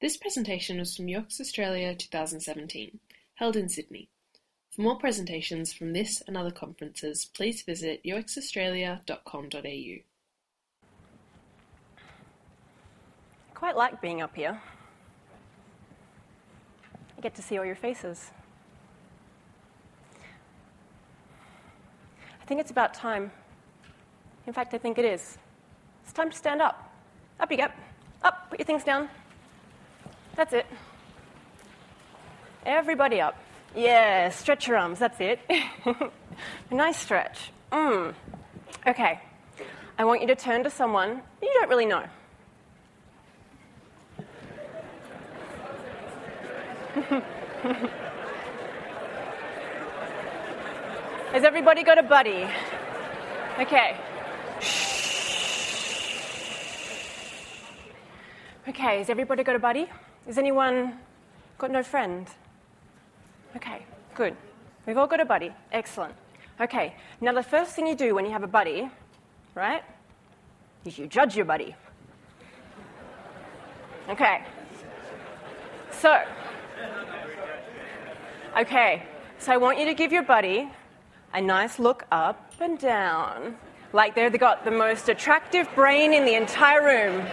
This presentation was from UX Australia 2017, held in Sydney. For more presentations from this and other conferences, please visit uxaustralia.com.au. Quite like being up here. I get to see all your faces. I think it's about time. In fact, I think it is. It's time to stand up. Up you get. Up, put your things down. That's it. Everybody up. Yeah, stretch your arms, that's it. nice stretch. Mm. Okay, I want you to turn to someone you don't really know. Has everybody got a buddy? Okay. Okay, has everybody got a buddy? Has anyone got no friend? Okay, good. We've all got a buddy. Excellent. Okay, now the first thing you do when you have a buddy, right, is you judge your buddy. Okay. So, okay, so I want you to give your buddy a nice look up and down, like they've got the most attractive brain in the entire room.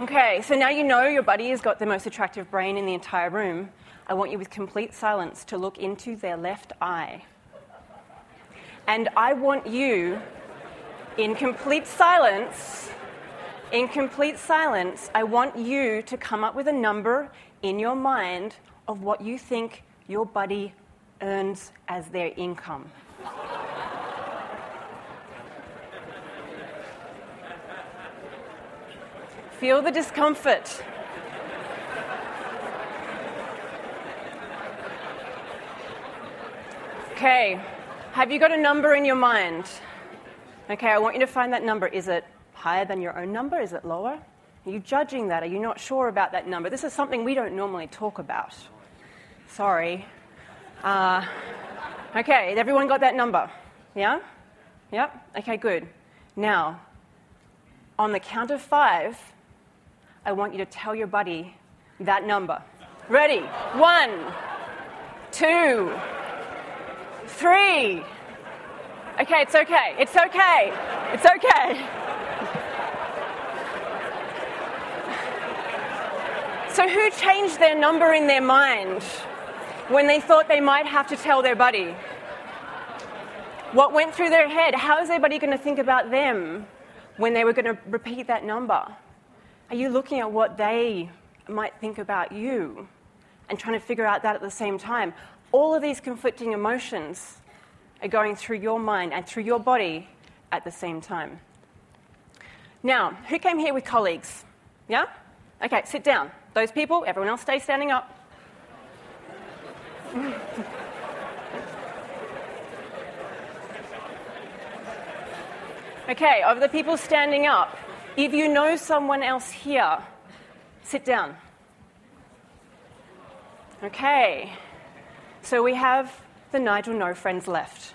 Okay, so now you know your buddy has got the most attractive brain in the entire room. I want you, with complete silence, to look into their left eye. And I want you, in complete silence, in complete silence, I want you to come up with a number in your mind of what you think your buddy earns as their income. Feel the discomfort. Okay, have you got a number in your mind? Okay, I want you to find that number. Is it higher than your own number? Is it lower? Are you judging that? Are you not sure about that number? This is something we don't normally talk about. Sorry. Uh, okay, everyone got that number? Yeah? Yep? Okay, good. Now, on the count of five, I want you to tell your buddy that number. Ready? One, two, three. Okay, it's okay. It's okay. It's okay. So, who changed their number in their mind when they thought they might have to tell their buddy? What went through their head? How is their buddy going to think about them when they were going to repeat that number? Are you looking at what they might think about you and trying to figure out that at the same time? All of these conflicting emotions are going through your mind and through your body at the same time. Now, who came here with colleagues? Yeah? Okay, sit down. Those people, everyone else stay standing up. okay, of the people standing up, if you know someone else here, sit down. Okay, so we have the Nigel No Friends left.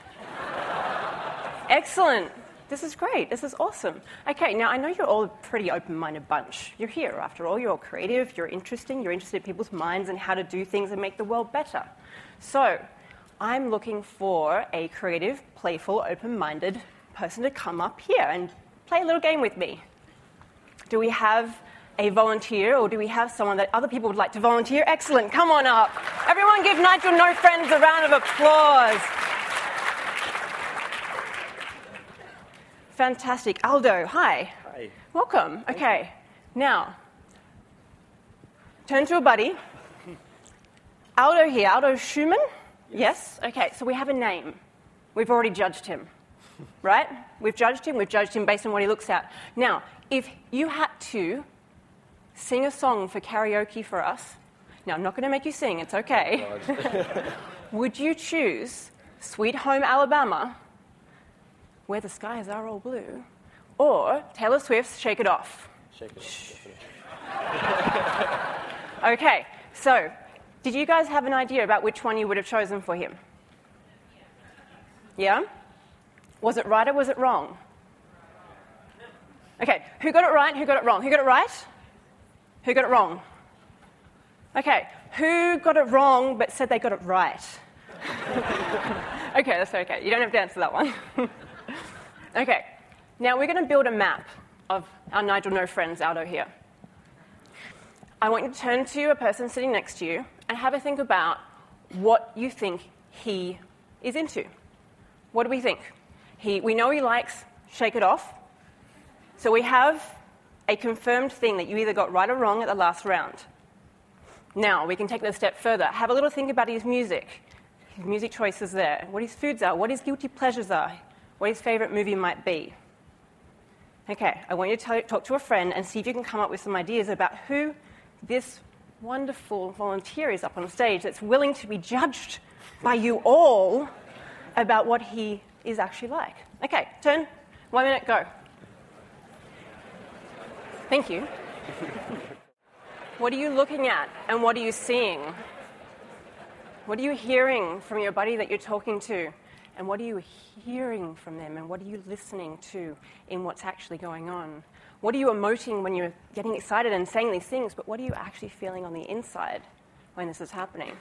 Excellent. This is great. This is awesome. Okay, now I know you're all a pretty open minded bunch. You're here, after all. You're creative, you're interesting, you're interested in people's minds and how to do things and make the world better. So, I'm looking for a creative, playful, open minded person to come up here and play a little game with me. Do we have a volunteer or do we have someone that other people would like to volunteer? Excellent, come on up. Everyone give Nigel No Friends a round of applause. Fantastic. Aldo, hi. Hi. Welcome. Okay, now turn to a buddy. Aldo here, Aldo Schumann? Yes. yes? Okay, so we have a name. We've already judged him, right? We've judged him, we've judged him based on what he looks at. Now, if you had to sing a song for karaoke for us, now I'm not going to make you sing, it's okay. Would you choose Sweet Home Alabama, Where the Skies Are All Blue, or Taylor Swift's Shake It Off? Shake It Off. okay, so did you guys have an idea about which one you would have chosen for him? Yeah? Was it right or was it wrong? Okay, who got it right? Who got it wrong? Who got it right? Who got it wrong? Okay, who got it wrong but said they got it right? okay, that's okay. You don't have to answer that one. okay, now we're going to build a map of our Nigel No Friends Aldo here. I want you to turn to a person sitting next to you and have a think about what you think he is into. What do we think? He, we know he likes Shake It Off. So we have a confirmed thing that you either got right or wrong at the last round. Now, we can take it a step further. Have a little think about his music, his music choices there, what his foods are, what his guilty pleasures are, what his favorite movie might be. Okay, I want you to talk to a friend and see if you can come up with some ideas about who this wonderful volunteer is up on stage that's willing to be judged by you all about what he is actually like. Okay, turn, one minute, go. Thank you. what are you looking at and what are you seeing? What are you hearing from your buddy that you're talking to? And what are you hearing from them? And what are you listening to in what's actually going on? What are you emoting when you're getting excited and saying these things? But what are you actually feeling on the inside when this is happening?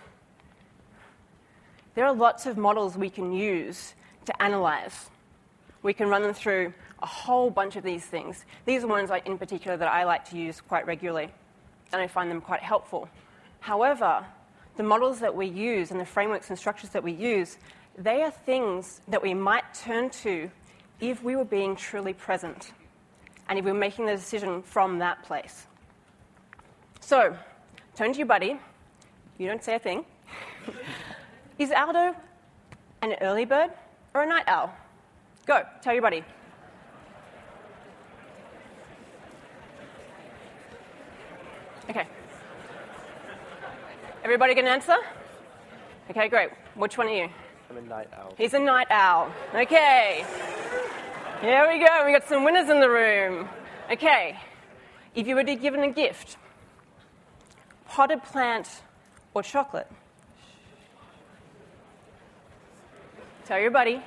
There are lots of models we can use to analyze. We can run them through a whole bunch of these things. These are ones in particular that I like to use quite regularly, and I find them quite helpful. However, the models that we use and the frameworks and structures that we use, they are things that we might turn to if we were being truly present and if we were making the decision from that place. So, turn to your buddy. You don't say a thing. Is Aldo an early bird or a night owl? Go, tell your buddy. Okay. Everybody can answer? Okay, great. Which one are you? I'm a night owl. He's a night owl. Okay. Here we go. We got some winners in the room. Okay. If you were to be given a gift, potted plant or chocolate? Tell your buddy.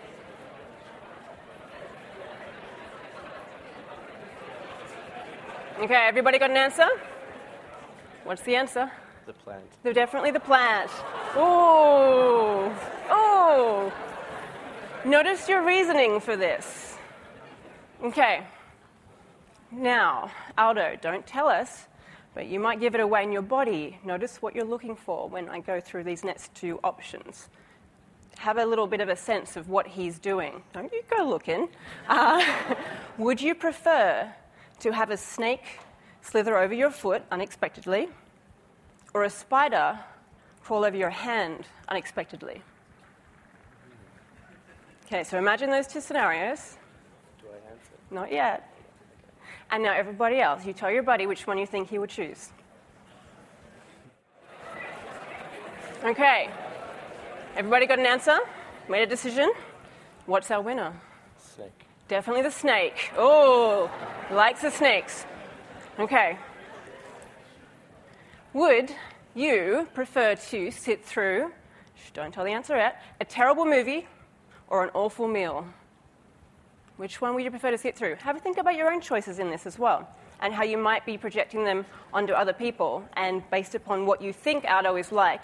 Okay, everybody got an answer? What's the answer? The plant. They're definitely the plant. Oh, oh. Notice your reasoning for this. Okay. Now, Aldo, don't tell us, but you might give it away in your body. Notice what you're looking for when I go through these next two options. Have a little bit of a sense of what he's doing. Don't you go looking. Uh, would you prefer to have a snake slither over your foot unexpectedly, or a spider crawl over your hand unexpectedly. Okay, so imagine those two scenarios. Do I answer? Not yet. And now, everybody else, you tell your buddy which one you think he would choose. Okay, everybody got an answer? Made a decision? What's our winner? Snake. Definitely the snake. Oh, likes the snakes. Okay. Would you prefer to sit through, don't tell the answer yet, a terrible movie or an awful meal? Which one would you prefer to sit through? Have a think about your own choices in this as well and how you might be projecting them onto other people and based upon what you think Aldo is like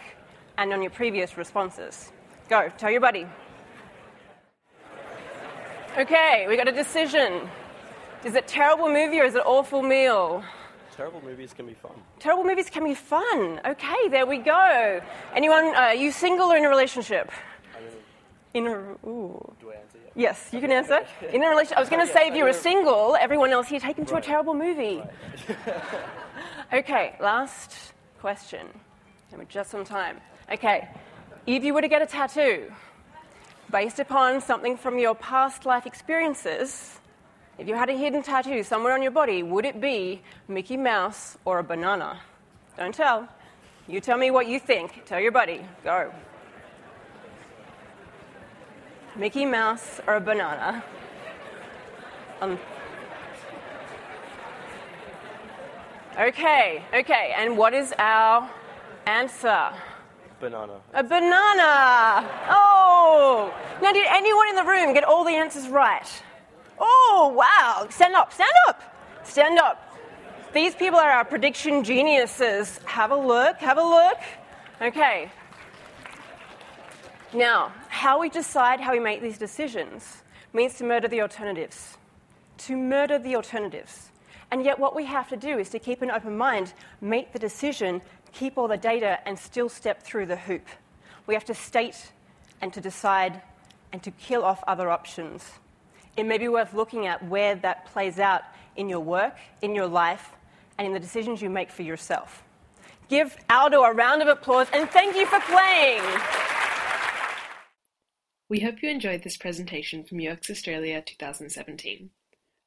and on your previous responses. Go, tell your buddy. Okay, we got a decision. Is it terrible movie or is it awful meal? Terrible movies can be fun. Terrible movies can be fun. Okay, there we go. Anyone, uh, you single or in a relationship? In In a, ooh. do I answer yet? Yes, you can answer. In a relationship, I was going to say if you were single, everyone else here taken to a terrible movie. okay, last question. And we're just on time. Okay, if you were to get a tattoo based upon something from your past life experiences, if you had a hidden tattoo somewhere on your body, would it be Mickey Mouse or a banana? Don't tell. You tell me what you think. Tell your buddy. Go. Mickey Mouse or a banana? Um, okay, okay, and what is our answer? Banana. A banana. Oh. Now, did anyone in the room get all the answers right? Oh, wow. Stand up, stand up, stand up. These people are our prediction geniuses. Have a look, have a look. Okay. Now, how we decide how we make these decisions means to murder the alternatives. To murder the alternatives. And yet, what we have to do is to keep an open mind, make the decision, keep all the data, and still step through the hoop. We have to state and to decide and to kill off other options. It may be worth looking at where that plays out in your work, in your life, and in the decisions you make for yourself. Give Aldo a round of applause and thank you for playing. We hope you enjoyed this presentation from UX Australia 2017.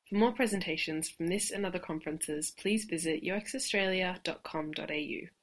For more presentations from this and other conferences, please visit uxaustralia.com.au.